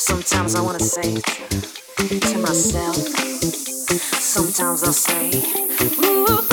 Sometimes I wanna say to myself, sometimes I'll say, Ooh.